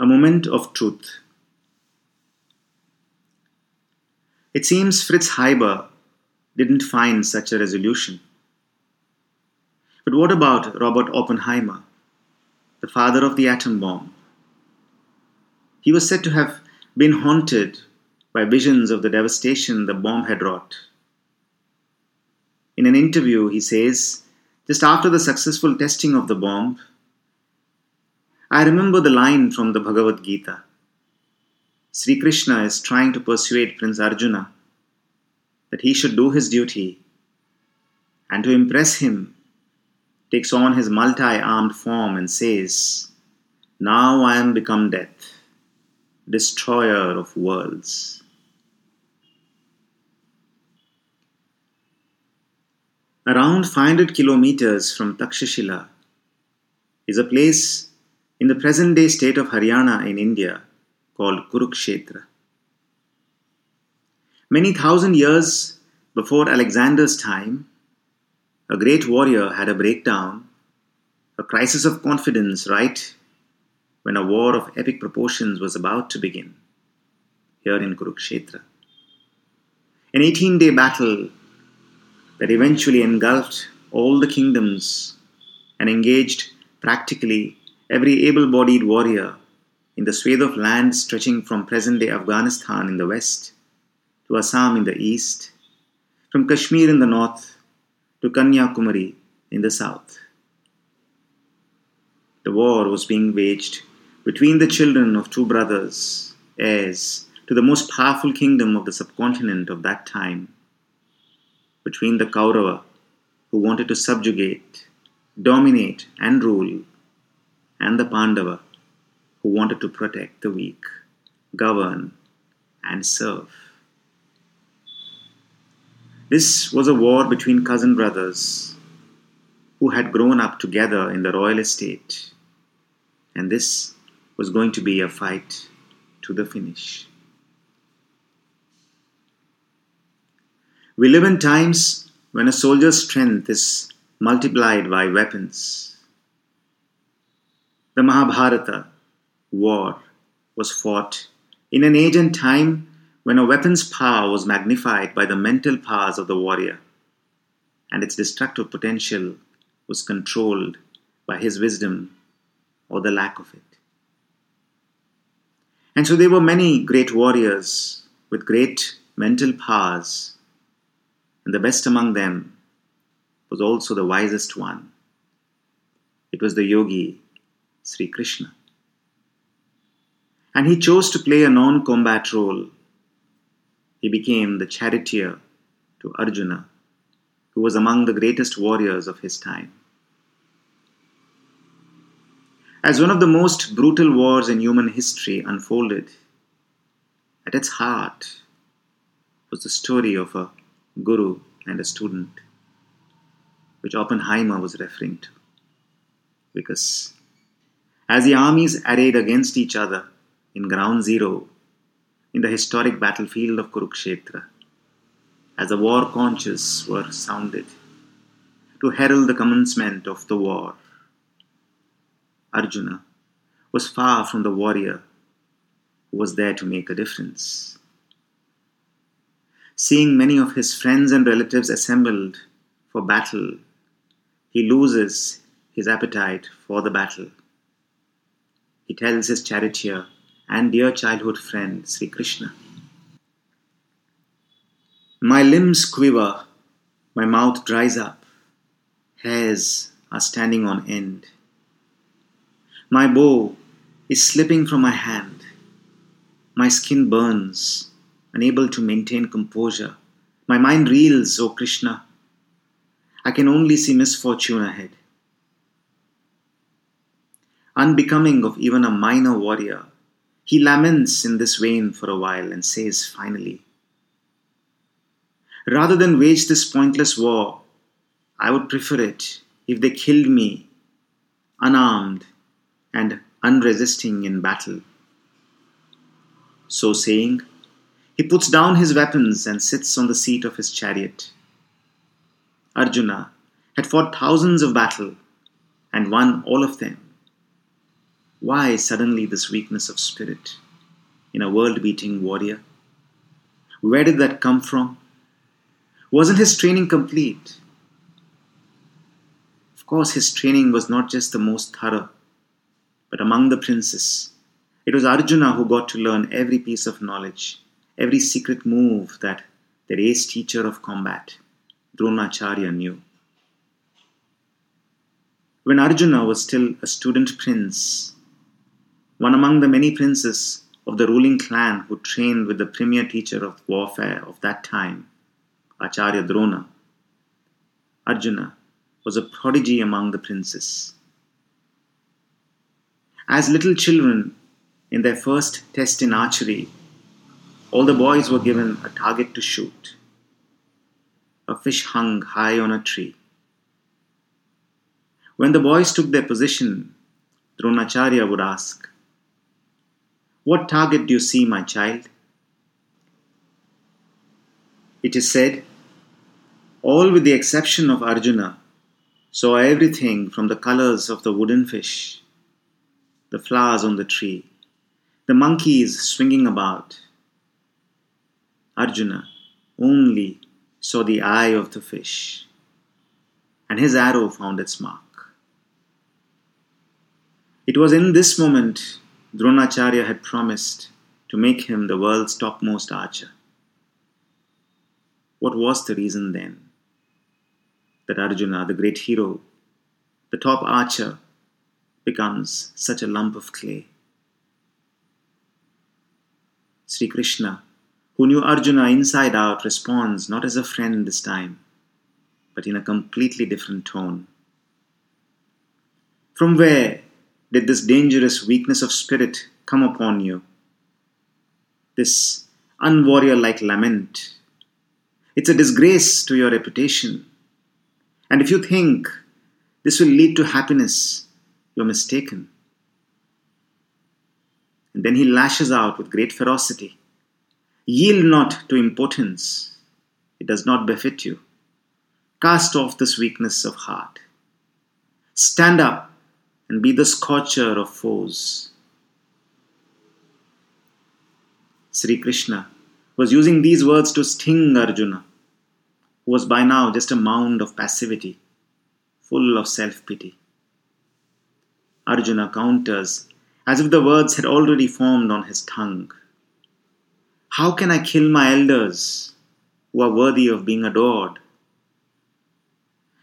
A moment of truth. It seems Fritz Haber didn't find such a resolution. But what about Robert Oppenheimer, the father of the atom bomb? He was said to have been haunted by visions of the devastation the bomb had wrought. In an interview, he says, just after the successful testing of the bomb, I remember the line from the Bhagavad Gita. Sri Krishna is trying to persuade Prince Arjuna that he should do his duty and to impress him takes on his multi-armed form and says, Now I am become death, destroyer of worlds. Around 500 kilometers from Takshashila is a place in the present day state of Haryana in India called Kurukshetra. Many thousand years before Alexander's time, a great warrior had a breakdown, a crisis of confidence right when a war of epic proportions was about to begin here in Kurukshetra. An 18 day battle that eventually engulfed all the kingdoms and engaged practically every able bodied warrior in the swathe of land stretching from present day Afghanistan in the west to Assam in the east, from Kashmir in the north to Kanyakumari in the south. The war was being waged between the children of two brothers, heirs to the most powerful kingdom of the subcontinent of that time, between the Kaurava, who wanted to subjugate, dominate, and rule and the Pandava, who wanted to protect the weak, govern, and serve. This was a war between cousin brothers who had grown up together in the royal estate, and this was going to be a fight to the finish. We live in times when a soldier's strength is multiplied by weapons the Mahabharata war was fought in an age and time when a weapon's power was magnified by the mental powers of the warrior, and its destructive potential was controlled by his wisdom or the lack of it. And so there were many great warriors with great mental powers, and the best among them was also the wisest one. It was the yogi Sri Krishna. And he chose to play a non combat role. He became the charioteer to Arjuna, who was among the greatest warriors of his time. As one of the most brutal wars in human history unfolded, at its heart was the story of a guru and a student, which Oppenheimer was referring to. Because as the armies arrayed against each other in ground zero in the historic battlefield of Kurukshetra, as the war conches were sounded to herald the commencement of the war. Arjuna was far from the warrior who was there to make a difference. Seeing many of his friends and relatives assembled for battle, he loses his appetite for the battle he tells his charioteer and dear childhood friend Sri Krishna. My limbs quiver, my mouth dries up, hairs are standing on end. My bow is slipping from my hand. My skin burns, unable to maintain composure. My mind reels, O Krishna. I can only see misfortune ahead unbecoming of even a minor warrior. He laments in this vein for a while and says finally, Rather than wage this pointless war, I would prefer it if they killed me unarmed and unresisting in battle. So saying, he puts down his weapons and sits on the seat of his chariot. Arjuna had fought thousands of battles and won all of them. Why suddenly this weakness of spirit in a world beating warrior? Where did that come from? Wasn't his training complete? Of course, his training was not just the most thorough, but among the princes, it was Arjuna who got to learn every piece of knowledge, every secret move that the ace teacher of combat, Dronacharya, knew. When Arjuna was still a student prince, one among the many princes of the ruling clan who trained with the premier teacher of warfare of that time, Acharya Drona, Arjuna was a prodigy among the princes. As little children, in their first test in archery, all the boys were given a target to shoot. A fish hung high on a tree. When the boys took their position, Dronacharya would ask, What target do you see, my child? It is said, all with the exception of Arjuna saw everything from the colors of the wooden fish, the flowers on the tree, the monkeys swinging about. Arjuna only saw the eye of the fish, and his arrow found its mark. It was in this moment Dronacharya had promised to make him the world's topmost archer. What was the reason then that Arjuna, the great hero, the top archer, becomes such a lump of clay? Sri Krishna, who knew Arjuna inside out, responds not as a friend this time, but in a completely different tone. From where did this dangerous weakness of spirit come upon you? This unwarrior like lament. It's a disgrace to your reputation. And if you think this will lead to happiness, you're mistaken. And then he lashes out with great ferocity Yield not to impotence, it does not befit you. Cast off this weakness of heart. Stand up and be the scorcher of foes. Sri Krishna was using these words to sting Arjuna, who was by now just a mound of passivity, full of self pity. Arjuna counters as if the words had already formed on his tongue. How can I kill my elders who are worthy of being adored?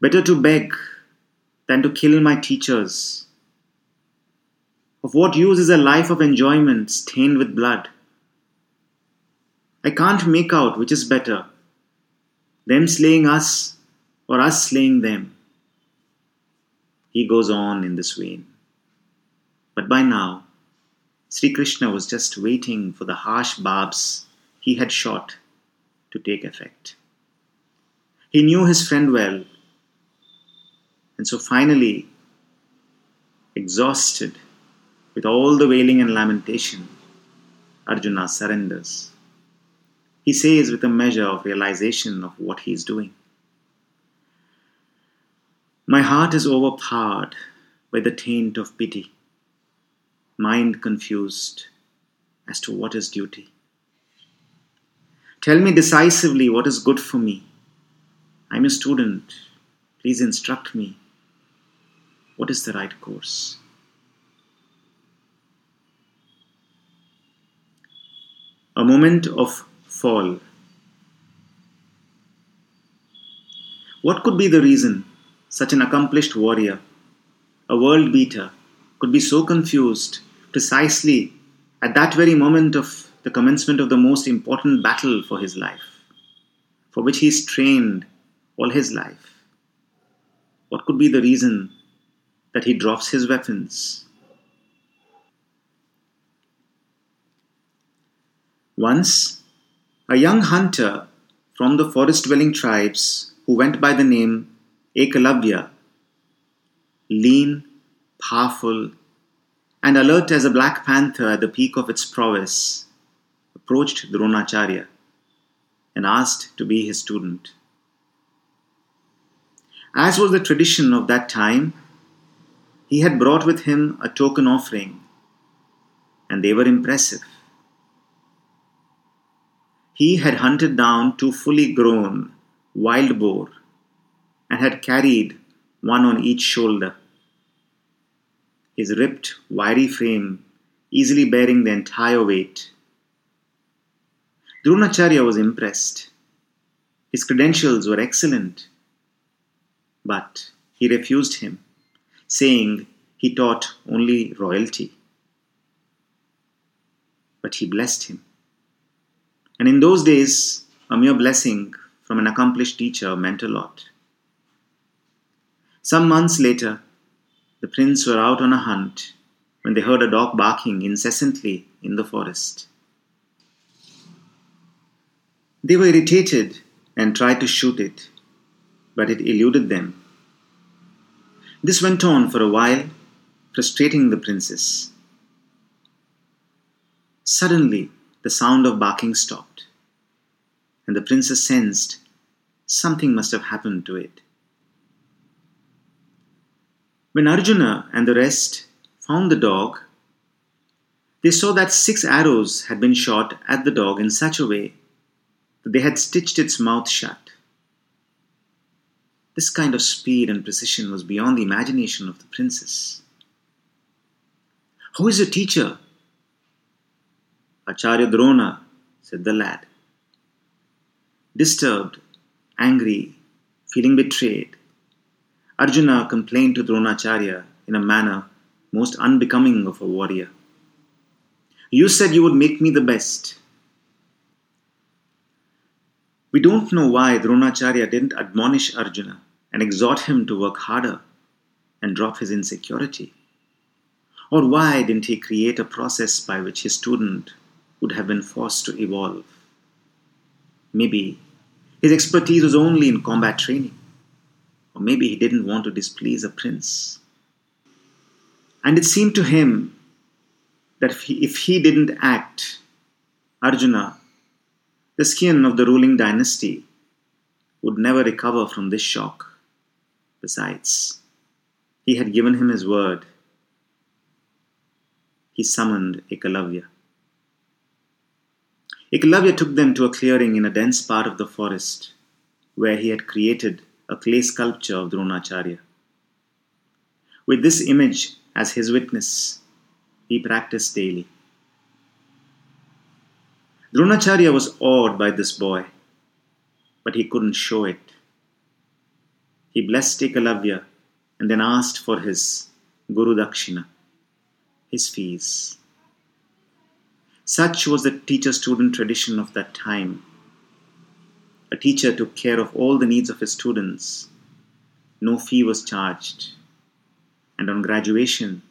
Better to beg than to kill my teachers of what use is a life of enjoyment stained with blood? I can't make out which is better, them slaying us or us slaying them. He goes on in this vein. But by now, Sri Krishna was just waiting for the harsh barbs he had shot to take effect. He knew his friend well, and so finally, exhausted, with all the wailing and lamentation, Arjuna surrenders. He says with a measure of realization of what he is doing My heart is overpowered by the taint of pity, mind confused as to what is duty. Tell me decisively what is good for me. I'm a student. Please instruct me. What is the right course? A moment of fall. What could be the reason such an accomplished warrior, a world beater, could be so confused precisely at that very moment of the commencement of the most important battle for his life, for which he trained all his life? What could be the reason that he drops his weapons Once, a young hunter from the forest dwelling tribes who went by the name Ekalavya, lean, powerful, and alert as a black panther at the peak of its prowess, approached Dronacharya and asked to be his student. As was the tradition of that time, he had brought with him a token offering, and they were impressive. He had hunted down two fully grown wild boar and had carried one on each shoulder. His ripped, wiry frame easily bearing the entire weight. Dronacharya was impressed. His credentials were excellent, but he refused him, saying he taught only royalty. But he blessed him. And in those days, a mere blessing from an accomplished teacher meant a lot. Some months later, the prince were out on a hunt when they heard a dog barking incessantly in the forest. They were irritated and tried to shoot it, but it eluded them. This went on for a while, frustrating the princess. Suddenly, the sound of barking stopped, and the princess sensed something must have happened to it. When Arjuna and the rest found the dog, they saw that six arrows had been shot at the dog in such a way that they had stitched its mouth shut. This kind of speed and precision was beyond the imagination of the princess. Who is your teacher? Acharya Drona, said the lad. Disturbed, angry, feeling betrayed, Arjuna complained to Dronacharya in a manner most unbecoming of a warrior. You said you would make me the best. We don't know why Dronacharya didn't admonish Arjuna and exhort him to work harder and drop his insecurity. Or why didn't he create a process by which his student would have been forced to evolve. Maybe his expertise was only in combat training, or maybe he didn't want to displease a prince. And it seemed to him that if he, if he didn't act, Arjuna, the skin of the ruling dynasty, would never recover from this shock. Besides, he had given him his word. He summoned Ekalavya. Ekalavya took them to a clearing in a dense part of the forest where he had created a clay sculpture of Dronacharya. With this image as his witness, he practiced daily. Dronacharya was awed by this boy, but he couldn't show it. He blessed Ekalavya and then asked for his Guru Dakshina, his fees. Such was the teacher student tradition of that time. A teacher took care of all the needs of his students. No fee was charged. And on graduation,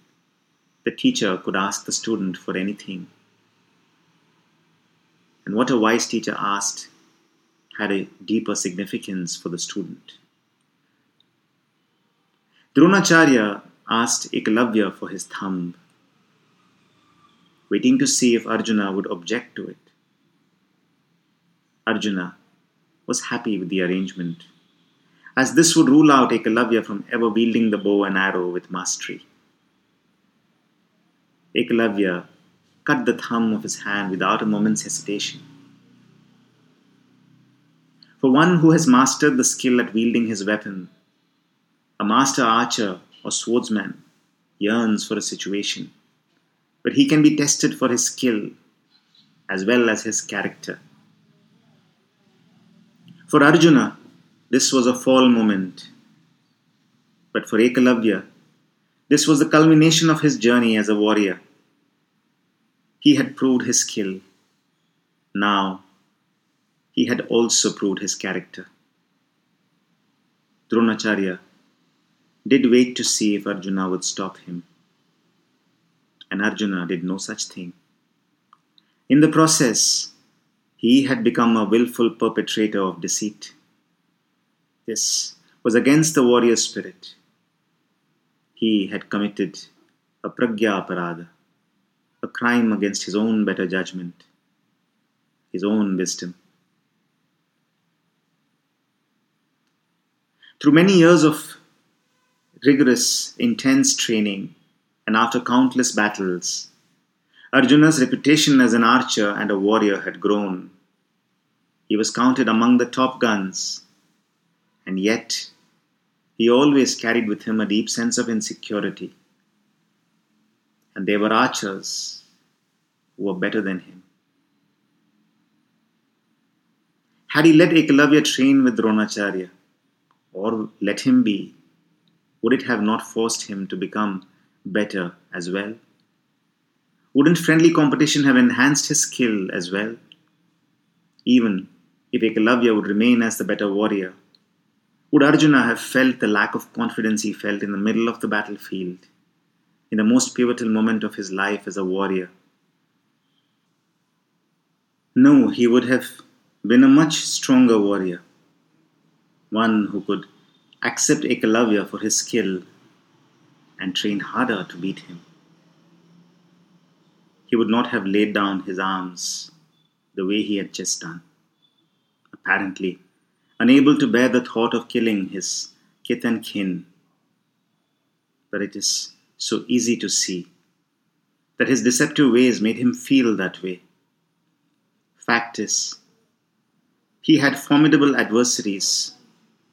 the teacher could ask the student for anything. And what a wise teacher asked had a deeper significance for the student. Dronacharya asked Ekalavya for his thumb waiting to see if Arjuna would object to it. Arjuna was happy with the arrangement, as this would rule out Ekalavya from ever wielding the bow and arrow with mastery. Ekalavya cut the thumb of his hand without a moment's hesitation. For one who has mastered the skill at wielding his weapon, a master archer or swordsman yearns for a situation but he can be tested for his skill as well as his character. For Arjuna, this was a fall moment, but for Ekalavya, this was the culmination of his journey as a warrior. He had proved his skill. Now, he had also proved his character. Dronacharya did wait to see if Arjuna would stop him and Arjuna did no such thing. In the process, he had become a willful perpetrator of deceit. This was against the warrior spirit. He had committed a pragya aparada, a crime against his own better judgment, his own wisdom. Through many years of rigorous, intense training, and after countless battles, Arjuna's reputation as an archer and a warrior had grown. He was counted among the top guns, and yet he always carried with him a deep sense of insecurity. And there were archers who were better than him. Had he let Ekalavya train with Dronacharya, or let him be, would it have not forced him to become better as well? Wouldn't friendly competition have enhanced his skill as well? Even if Ekalavya would remain as the better warrior, would Arjuna have felt the lack of confidence he felt in the middle of the battlefield, in the most pivotal moment of his life as a warrior? No, he would have been a much stronger warrior, one who could accept Ekalavya for his skill and train harder to beat him. He would not have laid down his arms the way he had just done. Apparently, unable to bear the thought of killing his kith and kin. But it is so easy to see that his deceptive ways made him feel that way. Fact is, he had formidable adversaries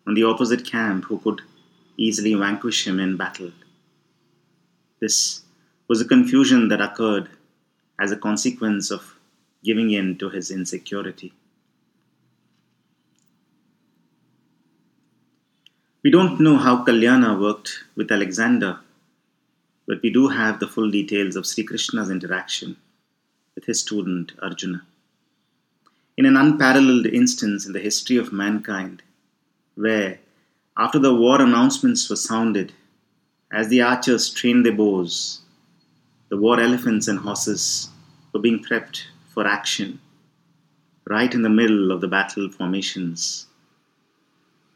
on the opposite camp who could easily vanquish him in battle. This was a confusion that occurred as a consequence of giving in to his insecurity. We don't know how Kalyana worked with Alexander, but we do have the full details of Sri Krishna's interaction with his student Arjuna in an unparalleled instance in the history of mankind, where, after the war announcements were sounded, as the archers trained their bows, the war elephants and horses were being prepped for action, right in the middle of the battle formations.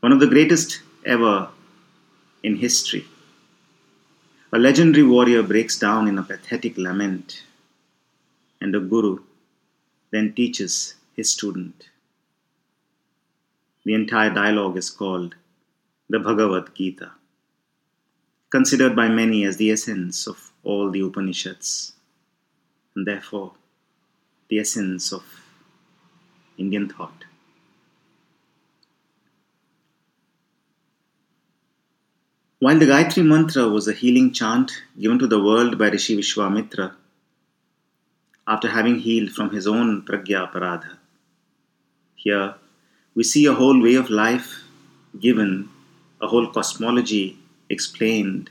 One of the greatest ever in history. A legendary warrior breaks down in a pathetic lament, and a guru then teaches his student. The entire dialogue is called the Bhagavad Gita, considered by many as the essence of all the Upanishads, and therefore the essence of Indian thought. While the Gayatri Mantra was a healing chant given to the world by Rishi Vishwamitra after having healed from his own Pragya Paradha, here, we see a whole way of life given, a whole cosmology explained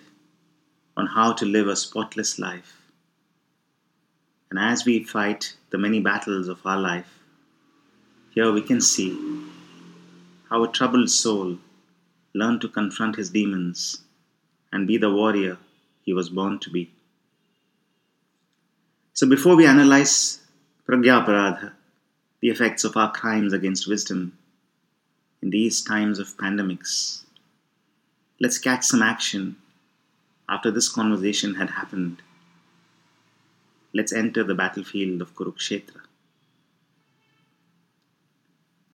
on how to live a spotless life. And as we fight the many battles of our life, here we can see how a troubled soul learned to confront his demons and be the warrior he was born to be. So before we analyze Pragya the effects of our crimes against wisdom in these times of pandemics. Let's catch some action after this conversation had happened. Let's enter the battlefield of Kurukshetra.